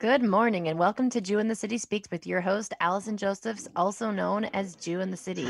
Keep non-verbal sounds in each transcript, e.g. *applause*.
Good morning and welcome to Jew in the City Speaks with your host, Allison Josephs, also known as Jew in the City.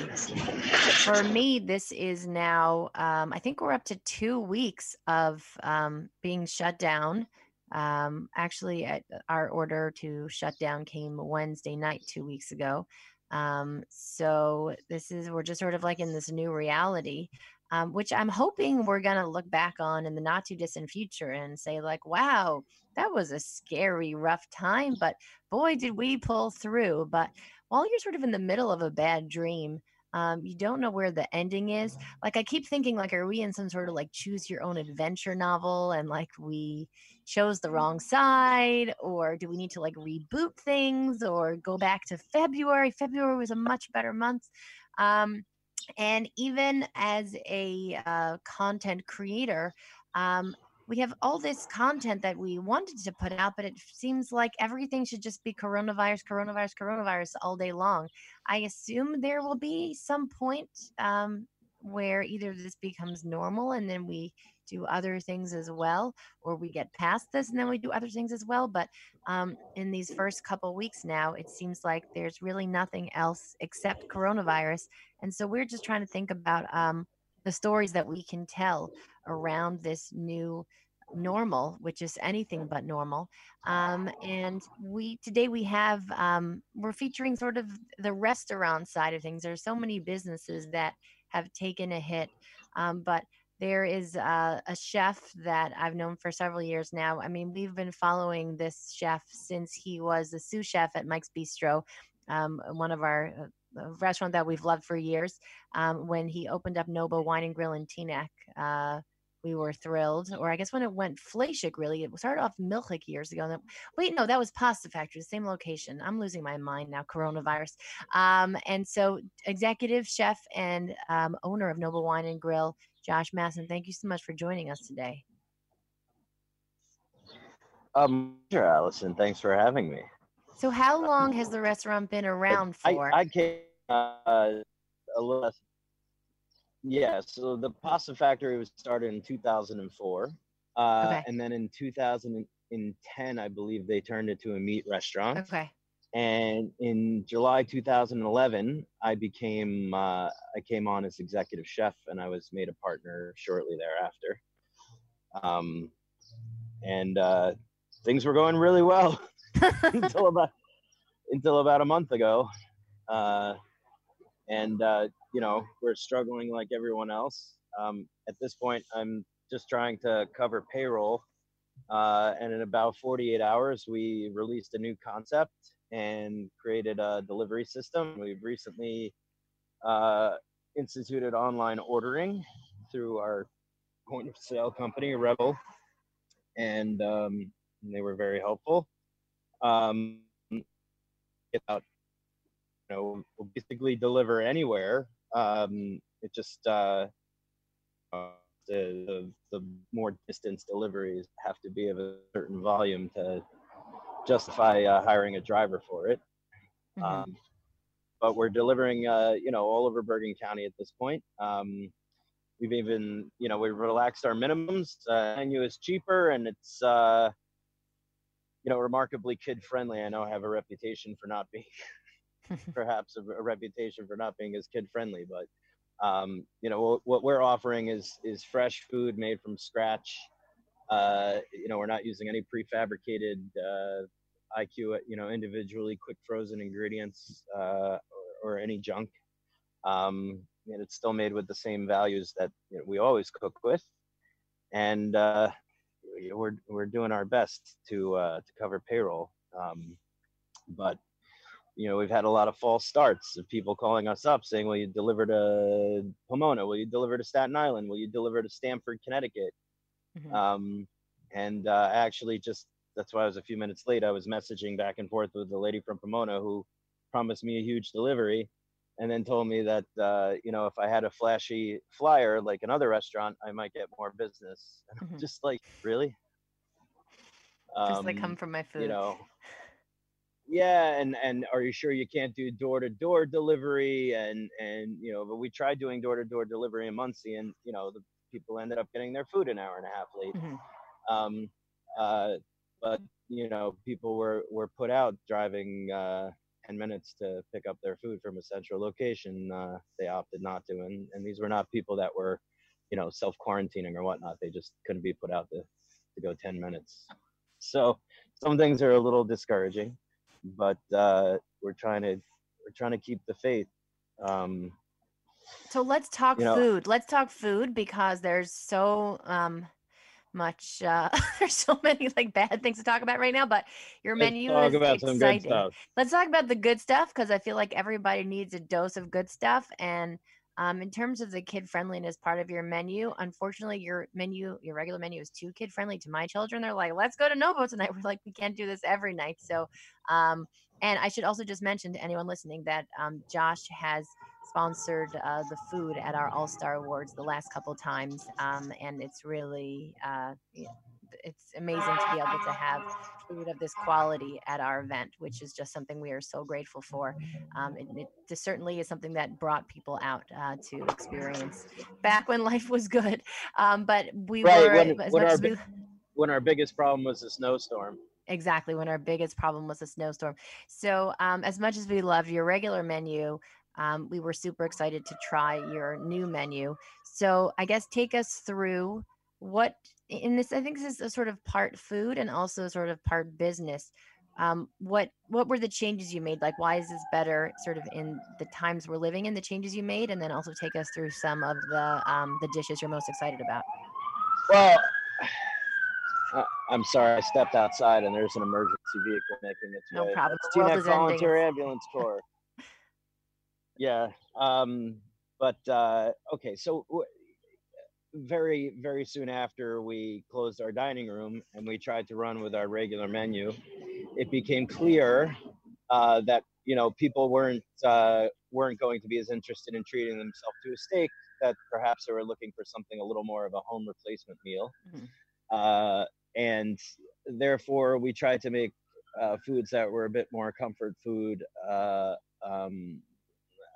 For me, this is now, um, I think we're up to two weeks of um, being shut down. Um, actually, our order to shut down came Wednesday night, two weeks ago. Um, so this is, we're just sort of like in this new reality um, which I'm hoping we're going to look back on in the not too distant future and say, like, wow, that was a scary, rough time, but boy, did we pull through. But while you're sort of in the middle of a bad dream, um, you don't know where the ending is. Like I keep thinking, like, are we in some sort of like choose your own adventure novel, and like we chose the wrong side, or do we need to like reboot things, or go back to February? February was a much better month. Um, and even as a uh, content creator, um, we have all this content that we wanted to put out, but it seems like everything should just be coronavirus, coronavirus, coronavirus all day long. I assume there will be some point um, where either this becomes normal and then we do other things as well, or we get past this and then we do other things as well. But um, in these first couple weeks now, it seems like there's really nothing else except coronavirus. And so we're just trying to think about um, the stories that we can tell around this new normal which is anything but normal um, and we today we have um, we're featuring sort of the restaurant side of things there's so many businesses that have taken a hit um, but there is uh, a chef that I've known for several years now. I mean, we've been following this chef since he was the sous chef at Mike's Bistro, um, one of our uh, restaurant that we've loved for years. Um, when he opened up Nobo Wine and Grill in Teaneck, uh, we were thrilled. Or I guess when it went Fleishik, really, it started off Milchik years ago. Then, wait, no, that was Pasta Factory, the same location. I'm losing my mind now, coronavirus. Um, and so, executive chef and um, owner of Nobo Wine and Grill, Josh Massin, thank you so much for joining us today. Um, sure, Allison. Thanks for having me. So, how long has the restaurant been around for? I, I came uh, a little. Yeah, so the Pasta Factory was started in 2004, uh, okay. and then in 2010, I believe they turned it to a meat restaurant. Okay. And in July 2011, I became uh, I came on as executive chef, and I was made a partner shortly thereafter. Um, and uh, things were going really well *laughs* *laughs* until about until about a month ago. Uh, and uh, you know we're struggling like everyone else. Um, at this point, I'm just trying to cover payroll. Uh, and in about 48 hours, we released a new concept and created a delivery system. We've recently uh, instituted online ordering through our point of sale company, Revel, and um, they were very helpful. Um, about, you know, we'll basically deliver anywhere. Um, it just uh, uh, the, the the more distance deliveries have to be of a certain volume to justify uh, hiring a driver for it. Mm-hmm. Um, but we're delivering, uh, you know, all over Bergen County at this point. Um, we've even, you know, we've relaxed our minimums. Uh, menu is cheaper and it's, uh, you know, remarkably kid friendly. I know I have a reputation for not being, *laughs* perhaps a, a, reputation for not being as kid friendly, but um, you know, what we're offering is is fresh food made from scratch. Uh, you know, we're not using any prefabricated uh, IQ, you know, individually quick frozen ingredients uh, or, or, any junk. Um, and it's still made with the same values that you know, we always cook with. And uh, we're, we're doing our best to, uh, to cover payroll. Um, but, you know, we've had a lot of false starts of people calling us up saying, will you deliver to Pomona? Will you deliver to Staten Island? Will you deliver to Stamford, Connecticut? Mm-hmm. Um, and uh, actually just that's why I was a few minutes late. I was messaging back and forth with the lady from Pomona who promised me a huge delivery and then told me that uh, you know if I had a flashy flyer like another restaurant, I might get more business. *laughs* Mm-hmm. Just like really, just like come um, from my food. You know, *laughs* yeah, and and are you sure you can't do door to door delivery? And and you know, but we tried doing door to door delivery in Monsey, and you know the people ended up getting their food an hour and a half late. Mm-hmm. Um, uh, but you know, people were were put out driving uh, 10 minutes to pick up their food from a central location. Uh, they opted not to, and and these were not people that were, you know, self quarantining or whatnot. They just couldn't be put out to to go 10 minutes. So some things are a little discouraging, but uh, we're trying to we're trying to keep the faith. Um, so let's talk you know, food. Let's talk food because there's so um, much. Uh, *laughs* there's so many like bad things to talk about right now, but your let's menu is about exciting. Let's talk about the good stuff because I feel like everybody needs a dose of good stuff. And um, in terms of the kid friendliness part of your menu, unfortunately, your menu, your regular menu is too kid friendly to my children. They're like, let's go to Nobo tonight. *laughs* We're like, we can't do this every night. So, um, and I should also just mention to anyone listening that um, Josh has sponsored uh, the food at our All Star Awards the last couple times, um, and it's really uh, it's amazing to be able to have food of this quality at our event, which is just something we are so grateful for. Um, it, it certainly is something that brought people out uh, to experience back when life was good. Um, but we right, were when, when our, we, when our biggest problem was the snowstorm exactly when our biggest problem was a snowstorm so um, as much as we loved your regular menu um, we were super excited to try your new menu. So I guess take us through what in this. I think this is a sort of part food and also sort of part business. Um, what what were the changes you made? Like, why is this better? Sort of in the times we're living in, the changes you made, and then also take us through some of the um, the dishes you're most excited about. Well, *sighs* I'm sorry, I stepped outside and there's an emergency vehicle making its no way. No problem. Teaneck Volunteer Ambulance Corps *laughs* yeah um but uh okay so w- very very soon after we closed our dining room and we tried to run with our regular menu it became clear uh, that you know people weren't uh, weren't going to be as interested in treating themselves to a steak that perhaps they were looking for something a little more of a home replacement meal mm-hmm. uh, and therefore we tried to make uh, foods that were a bit more comfort food uh, um,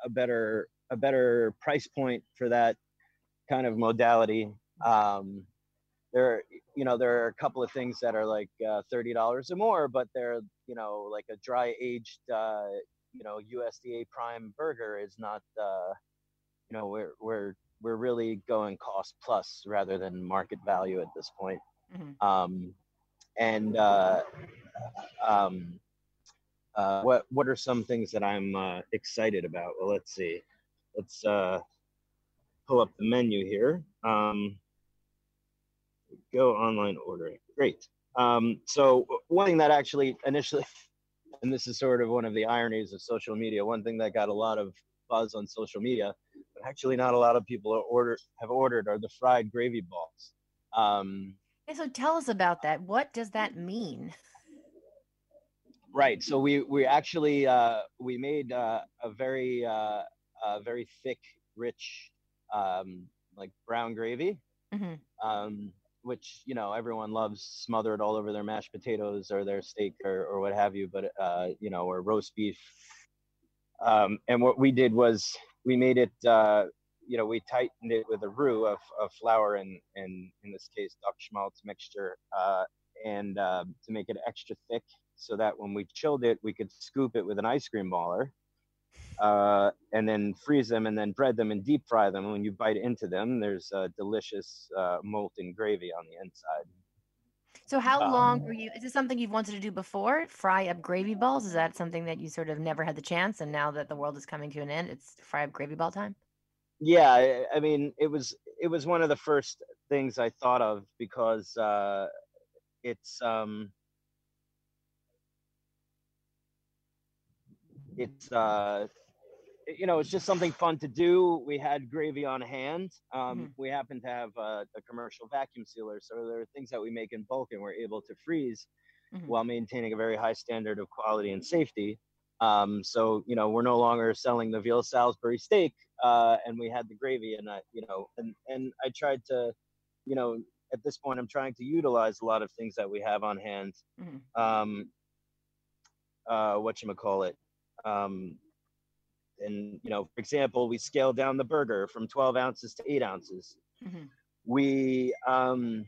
a better a better price point for that kind of modality. Um, there, you know, there are a couple of things that are like uh, thirty dollars or more, but they're you know like a dry aged, uh, you know, USDA prime burger is not, uh, you know, we're we're we're really going cost plus rather than market value at this point. Mm-hmm. Um, and uh, um, uh, what what are some things that I'm uh, excited about? Well, let's see. Let's uh, pull up the menu here. Um, go online ordering. Great. Um, so one thing that actually initially, *laughs* and this is sort of one of the ironies of social media. One thing that got a lot of buzz on social media, but actually not a lot of people order have ordered are the fried gravy balls. Um, so tell us about that. What does that mean? *laughs* Right. So we we actually uh, we made uh, a very uh, a very thick, rich, um, like brown gravy, mm-hmm. um, which you know everyone loves, smothered all over their mashed potatoes or their steak or, or what have you. But uh, you know, or roast beef. Um, and what we did was we made it. Uh, you know, we tightened it with a roux of, of flour and and in this case duck schmaltz mixture, uh, and uh, to make it extra thick so that when we chilled it, we could scoop it with an ice cream baller uh, and then freeze them and then bread them and deep fry them. And when you bite into them, there's a delicious uh, molten gravy on the inside. So, how um, long were you? Is this something you've wanted to do before? Fry up gravy balls? Is that something that you sort of never had the chance? And now that the world is coming to an end, it's fry up gravy ball time. Yeah, I, I mean, it was it was one of the first things I thought of because uh, it's um, it's uh you know it's just something fun to do we had gravy on hand um, mm-hmm. we happen to have a, a, commercial vacuum sealer so there are things that we make in bulk and we're able to freeze mm-hmm. while maintaining a very high standard of quality and safety um, so you know we're no longer selling the veal salisbury steak uh, and we had the gravy and I, you know and and i tried to you know at this point i'm trying to utilize a lot of things that we have on hand mm-hmm. um, uh, what you call it um, and you know, for example, we scaled down the burger from 12 ounces to eight ounces. Mm-hmm. We um,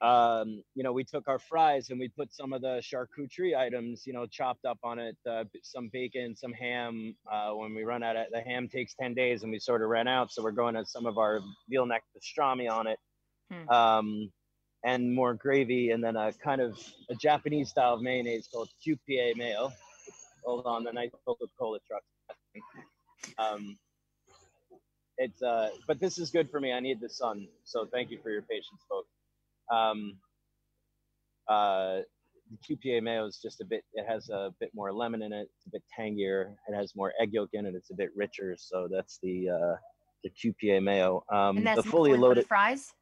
um, you know, we took our fries and we put some of the charcuterie items, you know, chopped up on it, uh, some bacon, some ham. Uh, when we run out of the ham takes 10 days and we sort of ran out. So we're going to some of our veal neck pastrami on it. Hmm. Um, and more gravy, and then a kind of a Japanese style of mayonnaise called Kewpie mayo. Hold on, the nice Coca-Cola truck. Um, it's uh, but this is good for me. I need the sun, so thank you for your patience, folks. Um, uh, the Kewpie mayo is just a bit. It has a bit more lemon in it. It's a bit tangier. It has more egg yolk in it. It's a bit richer. So that's the uh, the Kewpie mayo. Um, and that's the fully loaded fries.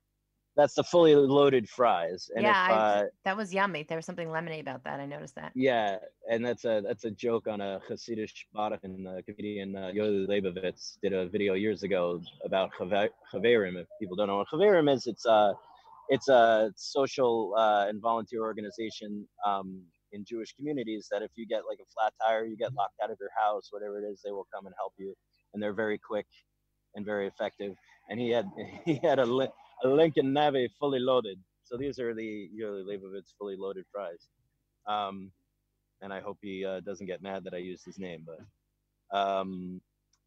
That's the fully loaded fries. And yeah, if, uh, that was yummy. There was something lemony about that. I noticed that. Yeah, and that's a that's a joke on a Hasidic and uh, comedian uh, Yoli Leibovitz did a video years ago about Chaverim. If people don't know what Chaverim is, it's uh it's a social uh, and volunteer organization um, in Jewish communities that if you get like a flat tire, you get locked out of your house, whatever it is, they will come and help you, and they're very quick and very effective. And he had *laughs* he had a, a Lincoln Navy fully loaded. So these are the Yuri Leibovitz fully loaded fries. Um, and I hope he uh, doesn't get mad that I used his name, but um,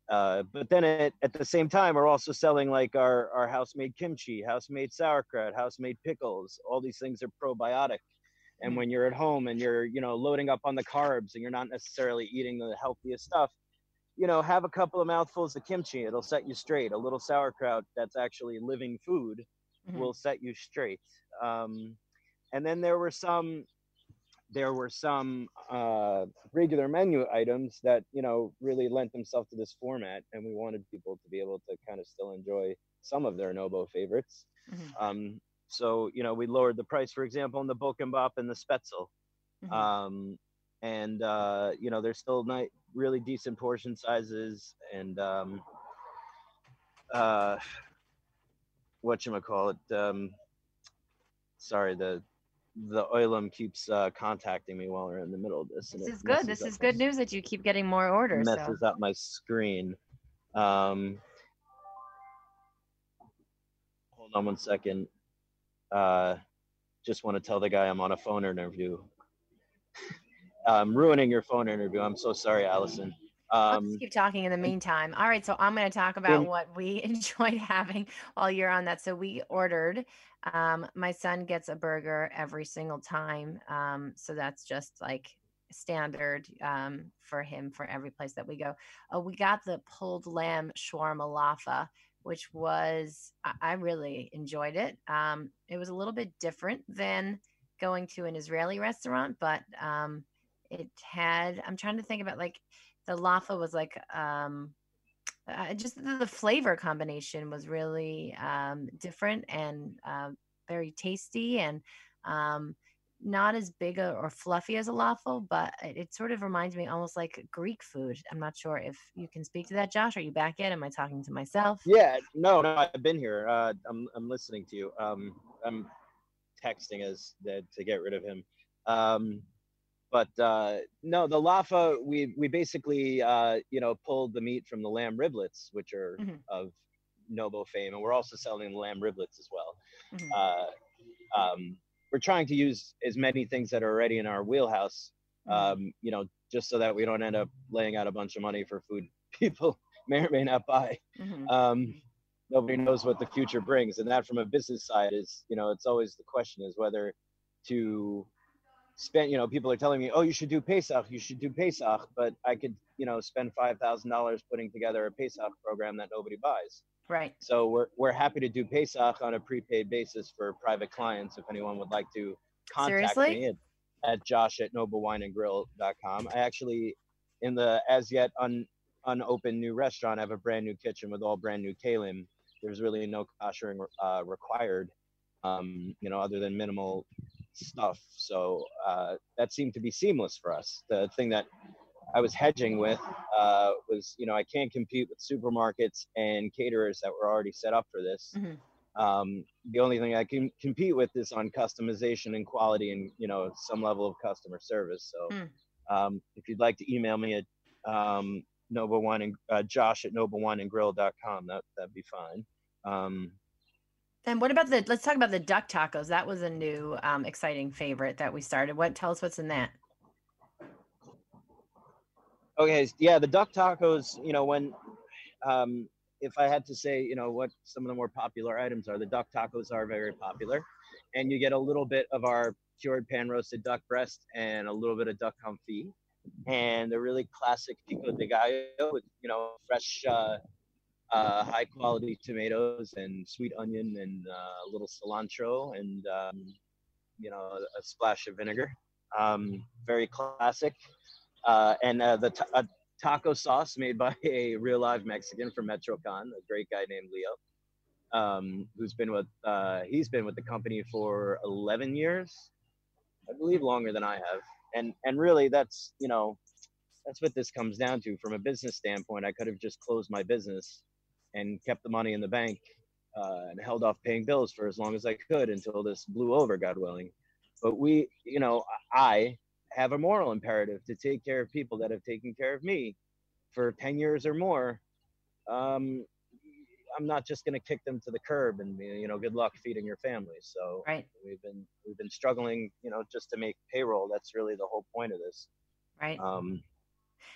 uh, but then at, at the same time, we're also selling like our, our house made kimchi, house made sauerkraut, house made pickles. All these things are probiotic. And mm. when you're at home and you're, you know, loading up on the carbs and you're not necessarily eating the healthiest stuff, you know, have a couple of mouthfuls of kimchi. It'll set you straight. A little sauerkraut that's actually living food mm-hmm. will set you straight. Um, and then there were some there were some uh, regular menu items that you know really lent themselves to this format, and we wanted people to be able to kind of still enjoy some of their Nobo favorites. Mm-hmm. Um, so you know, we lowered the price, for example, on the Bokenbap and the Spätzle. Mm-hmm. Um, and uh, you know, there's still ni- really decent portion sizes, and um, uh, what you call it? Um, sorry, the the Oilam keeps uh, contacting me while we're in the middle of this. This is good. This is good news that you keep getting more orders. Messes so. up my screen. Um, hold on one second. Uh, just want to tell the guy I'm on a phone interview. *laughs* I'm ruining your phone interview. I'm so sorry, Allison. Um, Let's keep talking in the meantime. All right, so I'm going to talk about what we *laughs* enjoyed having while you're on that. So we ordered. Um, my son gets a burger every single time, um, so that's just like standard um, for him for every place that we go. Uh, we got the pulled lamb shawarma laffa, which was I really enjoyed it. Um, it was a little bit different than going to an Israeli restaurant, but um, it had. I'm trying to think about like the laffa was like um uh, just the, the, flavor combination was really um, different and uh, very tasty and um, not as big a, or fluffy as a laffa, but it, it, sort of reminds me almost like Greek food. I'm not sure if you can speak to that, Josh. Are you back yet? Am I talking to myself? Yeah, no, no, I've been here. Uh, I'm, I'm listening to you. Um, I'm texting as to get rid of him. Um, but uh, no, the laffa we we basically uh, you know pulled the meat from the lamb riblets, which are mm-hmm. of Nobo fame, and we're also selling the lamb riblets as well. Mm-hmm. Uh, um, we're trying to use as many things that are already in our wheelhouse, mm-hmm. um, you know, just so that we don't end up laying out a bunch of money for food *laughs* people may or may not buy. Mm-hmm. Um, nobody knows what the future brings, and that from a business side is, you know, it's always the question is whether to spend, you know, people are telling me, oh, you should do Pesach, you should do Pesach, but I could, you know, spend $5,000 putting together a Pesach program that nobody buys. Right. So we're, we're happy to do Pesach on a prepaid basis for private clients. If anyone would like to contact Seriously? me at, Josh at josh at nobowineandgrill.com. I actually, in the as yet un, unopened new restaurant, I have a brand new kitchen with all brand new kalim. There's really no koshering uh, required, um, you know, other than minimal stuff. So uh, that seemed to be seamless for us. The thing that I was hedging with uh, was, you know, I can't compete with supermarkets and caterers that were already set up for this. Mm-hmm. Um, the only thing I can compete with is on customization and quality and, you know, some level of customer service. So mm. um, if you'd like to email me at um, Nobo Wine and uh, Josh at nobowineandgrill.com, that, that'd be fine. Um, And what about the? Let's talk about the duck tacos. That was a new, um, exciting favorite that we started. What? Tell us what's in that. Okay, yeah, the duck tacos. You know, when um, if I had to say, you know, what some of the more popular items are, the duck tacos are very popular, and you get a little bit of our cured pan roasted duck breast and a little bit of duck confit, and a really classic pico de gallo with you know fresh. Uh, uh, high quality tomatoes and sweet onion and uh, a little cilantro and um, you know a, splash of vinegar. Um, very classic. Uh, and uh, the t- a taco sauce made by *laughs* a real live Mexican from Metrocon, a great guy named Leo, um, who's been with uh, he's been with the company for 11 years, I believe longer than I have. And and really that's you know that's what this comes down to from a business standpoint. I could have just closed my business and kept the money in the bank uh, and held off paying bills for as long as I could until this blew over, God willing. But we, you know, I have a moral imperative to take care of people that have taken care of me for 10 years or more. Um, I'm not just going to kick them to the curb and you know good luck feeding your family. So right. we've been we've been struggling, you know, just to make payroll. That's really the whole point of this. Right. Um,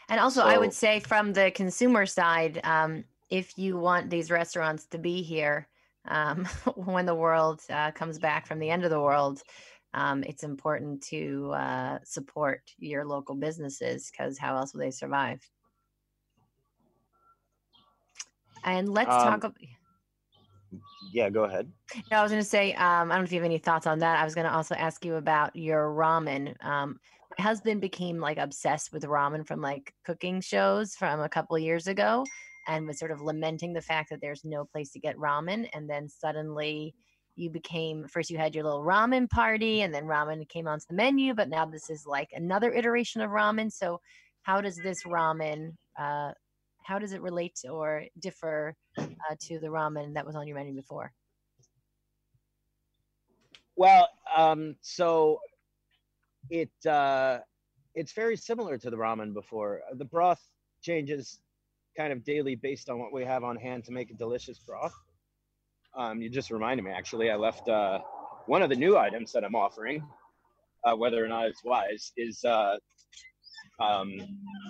and also, so, I would say from the consumer side, um, if you want these restaurants to be here um, *laughs* when the world uh, comes back from the end of the world, um, it's important to uh, support your local businesses because how else will they survive? And let's um, talk. Yeah, go ahead. No, I was going to say, um, I don't know if you have any thoughts on that. I was going to also ask you about your ramen. Um, my husband became like obsessed with ramen from like cooking shows from a couple years ago and was sort of lamenting the fact that there's no place to get ramen. And then suddenly you became first you had your little ramen party and then ramen came onto the menu, but now this is like another iteration of ramen. So how does this ramen uh, how does it relate or differ uh, to the ramen that was on your menu before? Well, um, so it uh, it's very similar to the ramen before. The broth changes kind of daily based on what we have on hand to make a delicious broth. Um, you just reminded me, actually, I left uh, one of the new items that I'm offering, uh, whether or not it's wise, is uh, um,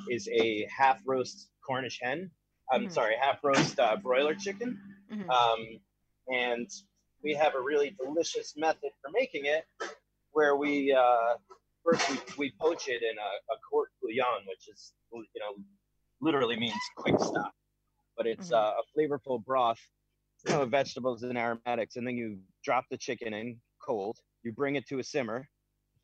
is a half roast Cornish hen. I'm mm-hmm. sorry, half roast uh, broiler chicken. Mm-hmm. Um, and we have a really delicious method for making it, where we uh, first we, we poach it in a, a court bouillon, which is you know literally means quick stop, but it's mm-hmm. uh, a flavorful broth, you know, vegetables and aromatics, and then you drop the chicken in cold. You bring it to a simmer,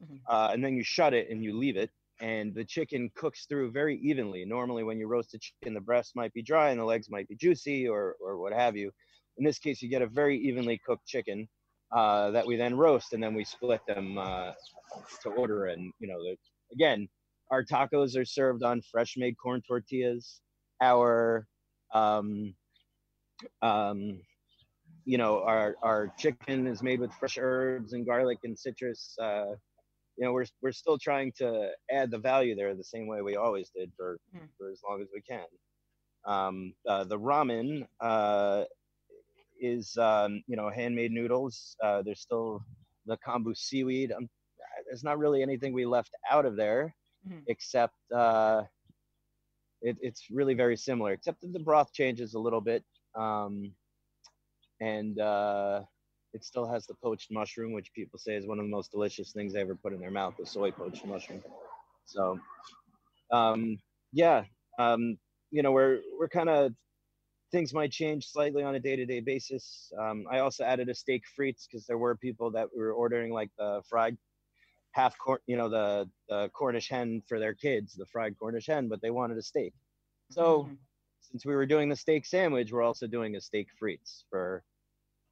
mm-hmm. uh, and then you shut it and you leave it. And the chicken cooks through very evenly. Normally, when you roast a chicken, the breast might be dry and the legs might be juicy or, or what have you. In this case, you get a very evenly cooked chicken uh, that we then roast, and then we split them uh, to order. And you know, the, again, our tacos are served on fresh made corn tortillas. Our, um, um, you know, our, our chicken is made with fresh herbs and garlic and citrus. Uh, you know, we're, we're still trying to add the value there the same way we always did for, mm. for as long as we can. Um, uh, the ramen uh, is, um, you know, handmade noodles. Uh, there's still the kombu seaweed. Um, there's not really anything we left out of there mm-hmm. except uh, it, it's really very similar, except that the broth changes a little bit. Um, and uh, it still has the poached mushroom, which people say is one of the most delicious things they ever put in their mouth, the soy poached mushroom. So, um, yeah, um, you know, we're, we're kind of, things might change slightly on a day-to-day basis. Um, I also added a steak frites because there were people that were ordering like the fried half corn, you know, the, the Cornish hen for their kids, the fried Cornish hen, but they wanted a steak. So mm-hmm. since we were doing the steak sandwich, we're also doing a steak frites for,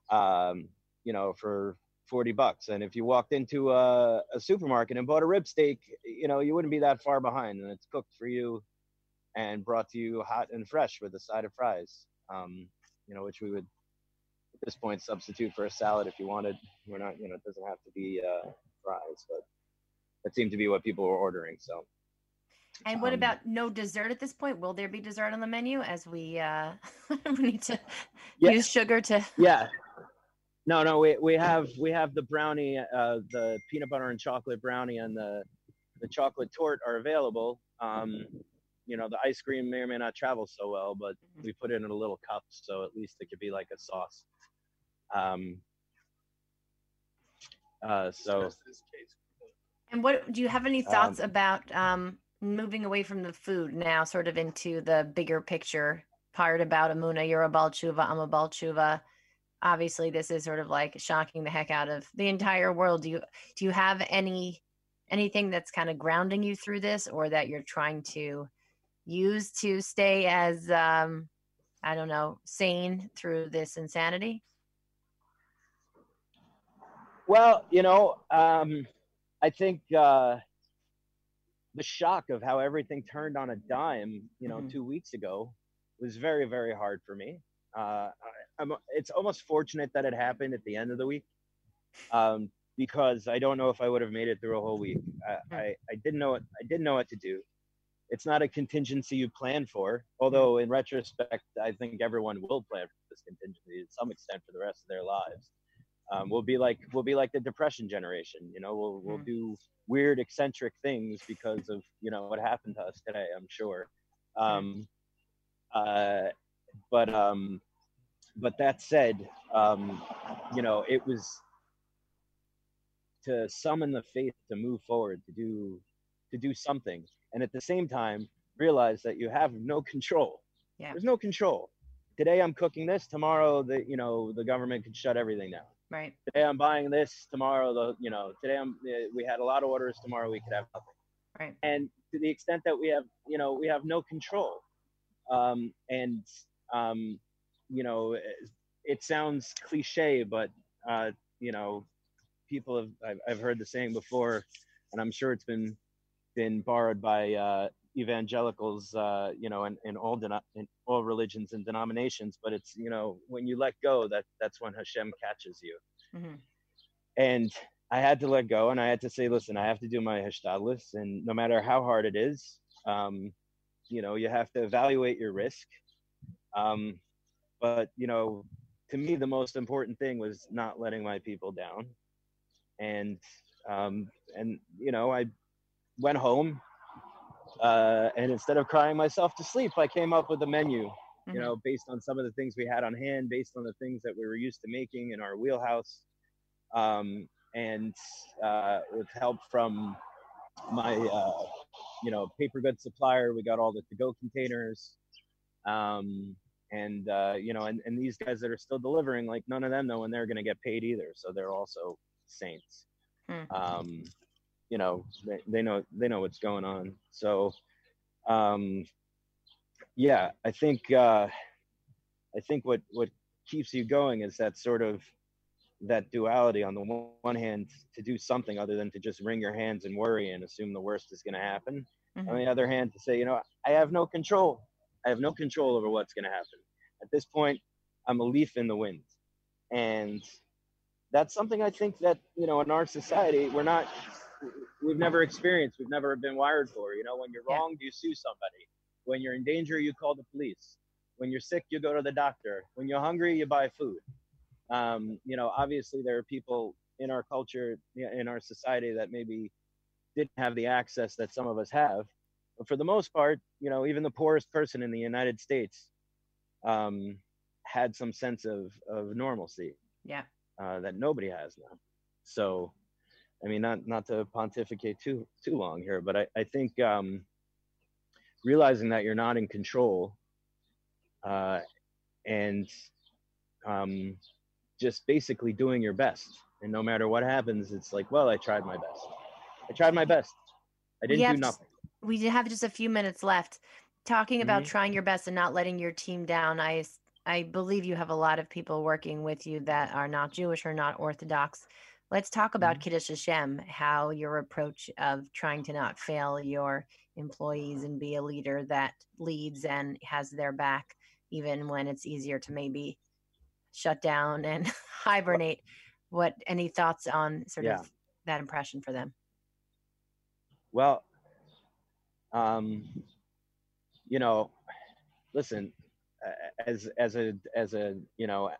um, you know, for 40 bucks. And if you walked into a, a supermarket and bought a rib steak, you know, you wouldn't be that far behind and it's cooked for you and brought to you hot and fresh with a side of fries, um, you know, which we would at this point substitute for a salad if you wanted. We're not, you know, it doesn't have to be, uh, fries, but that seemed to be what people were ordering. So. And what um, about no dessert at this point? Will there be dessert on the menu as we uh *laughs* we need to yeah. use sugar to *laughs* Yeah. No, no, we, we have we have the brownie, uh, the peanut butter and chocolate brownie, and the the chocolate torte are available. Um, you know, the ice cream may or may not travel so well, but Mhm. we put it in a little cup, so at least it could be like a sauce. Um, uh, so And what do you have any thoughts about um, moving away from the food now, sort of into the bigger picture part about emunah? You're a Baal Teshuva, I'm a Baal Teshuva. Obviously, this is sort of like shocking the heck out of the entire world. Do you do you have any anything that's kind of grounding you through this, or that you're trying to use to stay as um, I don't know sane through this insanity? Well, you know, um, I think uh, the shock of how everything turned on a dime, you know, Mhm. two weeks ago, was very, very hard for me. Uh, I, I'm, it's almost fortunate that it happened at the end of the week, um, because I don't know if I would have made it through a whole week. I, I, I didn't know what I didn't know what to do. It's not a contingency you plan for, although in retrospect, I think everyone will plan for this contingency to some extent for the rest of their lives um, we'll be like we'll be like the depression generation you know we'll we'll Mm. do weird eccentric things because of you know what happened to us today i'm sure. Um uh but um but that said um you know it was to summon the faith to move forward to do to do something and at the same time realize that you have no control. Yeah. there's no control. Today i'm cooking this tomorrow the you know the government could shut everything down Right. today I'm buying this, tomorrow the you know today I'm uh, we had a lot of orders, tomorrow we could have nothing. Right. And to the extent that we have you know we have no control, um, and um, you know it, it sounds cliche, but uh, you know people have I've, I've heard the saying before, and I'm sure it's been been borrowed by uh, evangelicals, uh, you know, in, in all deno- in all religions and denominations. But it's you know when you let go, that that's when Hashem catches you hmm and I had to let go and I had to say, listen, I have to do my hishtadlus, and no matter how hard it is, um, you know, you have to evaluate your risk. Um, but you know, to me, the most important thing was not letting my people down, and um, and you know, I went home, uh, and instead of crying myself to sleep, I came up with a menu Mhm. you know, based on some of the things we had on hand, based on the things that we were used to making in our wheelhouse, um, and uh, with help from my, uh, you know, paper goods supplier, we got all the to-go containers, um, and uh, you know, and, and these guys that are still delivering, like none of them know when they're going to get paid either, so they're also saints. Hmm. Um, you know, they, they know they know what's going on, so. Um, yeah, I think uh, I think what what keeps you going is that sort of that duality. On the one- hand, to do something other than to just wring your hands and worry and assume the worst is going to happen. Mhm. On the other hand, to say, you know, I have no control. I have no control over what's going to happen. At this point, I'm a leaf in the wind, and that's something I think that you know in our society we're not. We've never experienced. We've never been wired for. You know, when you're Yeah. you sue somebody. When you're in danger, you call the police. When you're sick, you go to the doctor. When you're hungry, you buy food. Um, you know, obviously, there are people in our culture, in our society, that maybe didn't have the access that some of us have. But for the most part, you know, even the poorest person in the United States um, had some sense of, of normalcy Yeah. uh, that nobody has now. So, I mean, not not to pontificate too too long here, but I I think um, realizing that you're not in control, uh, and um, just basically doing your best, and no matter what happens, it's like, well, I tried my best. I tried my best. I didn't do to nothing. we have just a few minutes left talking about Mhm. trying your best and not letting your team down I I believe you have a lot of people working with you that are not jewish or not orthodox let's talk about kiddush hashem how your approach of trying to not fail your employees and be a leader that leads and has their back even when it's easier to maybe shut down and *laughs* hibernate. What any thoughts on sort Yeah. of that impression for them? Well, um, you know, listen, as as a as a you know,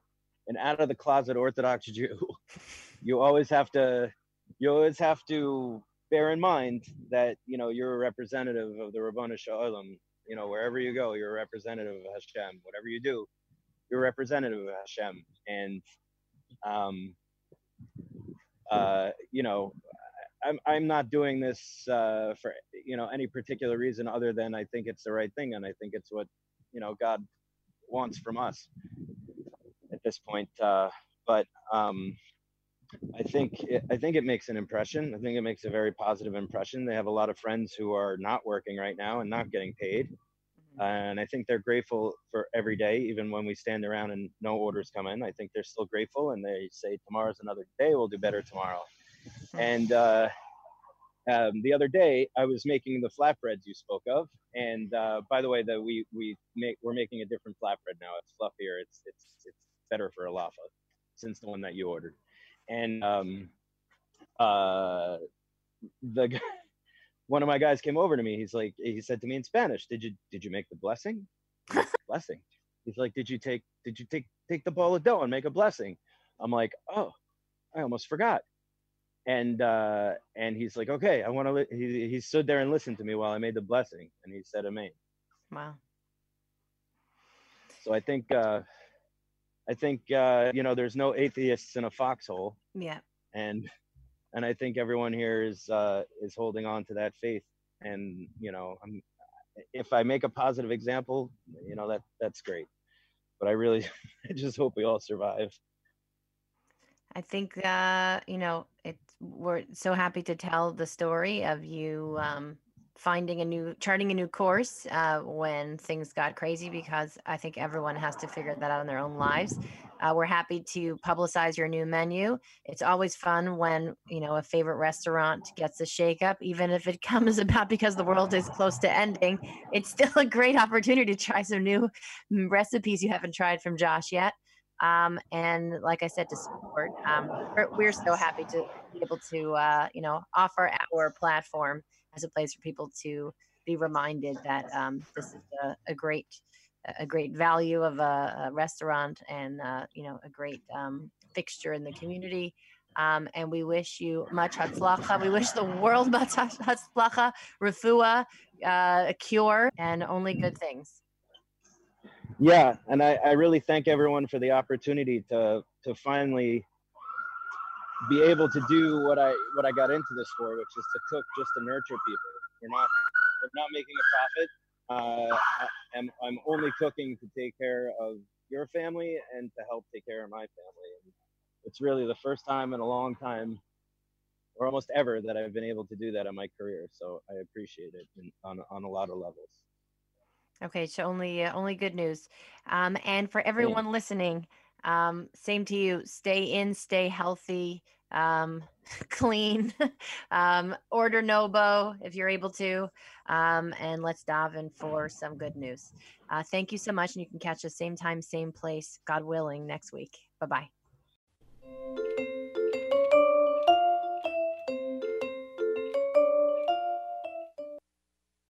an out of the closet Orthodox Jew, *laughs* you always have to you always have to bear in mind that you know you're a representative of the Ribono Shel Olam. You know, wherever you go, you're a representative of Hashem. Whatever you do, you're a representative of Hashem. And um, uh, you know, I'm I'm not doing this uh, for you know any particular reason other than I think it's the right thing, and I think it's what you know God wants from us at this point. Uh, but um, I think it, I think it makes an impression. I think it makes a very positive impression. They have a lot of friends who are not working right now and not getting paid, mm-hmm. and I think they're grateful for every day, even when we stand around and no orders come in. I think they're still grateful, and they say tomorrow's another day. We'll do better tomorrow. *laughs* And uh, um, the other day, I was making the flatbreads you spoke of, and uh, by the way, that we we make we're making a different flatbread now. It's fluffier. It's it's it's better for halacha since the one that you ordered and um, uh, the *laughs* one of my guys came over to me. He's like, he said to me in Spanish, "Did you did you make the blessing? *laughs* blessing." He's like, "Did you take did you take take the ball of dough and make a blessing?" I'm like, "Oh, I almost forgot." And uh, and he's like, "Okay, I want to." Li-. He he stood there and listened to me while I made the blessing, and he said, "Amen." Wow. So I think uh, I think uh, you know there's no atheists in a foxhole. Yeah. And and I think everyone here is uh, is holding on to that faith. And you know, I'm, if I make a positive example, you know that that's great. But I really, *laughs* I just hope we all survive. I think uh, you know it's we're so happy to tell the story of you um, finding a new charting a new course uh, when things got crazy because i think everyone has to figure that out in their own lives uh, we're happy to publicize your new menu it's always fun when you know a favorite restaurant gets a shakeup even if it *laughs* comes about because the world is close to ending it's still a great opportunity to try some new recipes you haven't tried from josh yet um, and like I said, to support. Um, we're, we're, so happy to be able to, uh, you know, offer our platform as a place for people to be reminded that um, this is a, a, great a great value of a, a restaurant and uh, you know a great um, fixture in the community. Um, and we wish you much hatzlacha. We wish the world *laughs* much hatzlacha, refuah, uh, a cure, and only good things. Yeah, and I, I really thank everyone for the opportunity to to finally be able to do what I what I got into this for, which is to cook just to nurture people. We're not we're not making a profit. Uh, I'm I'm only cooking to take care of your family and to help take care of my family. And it's really the first time in a long time, or almost ever, that I've been able to do that in my career. So I appreciate it in, on on a lot of levels. Okay, so only uh, only good news. Um, and for everyone yeah. listening, um, same to you. Stay in, stay healthy, um, *laughs* clean. *laughs* um, order Nobo if you're able to. Um, and let's dive in for some good news. Uh, thank you so much. And you can catch us same time, same place, God willing, next week. Bye bye.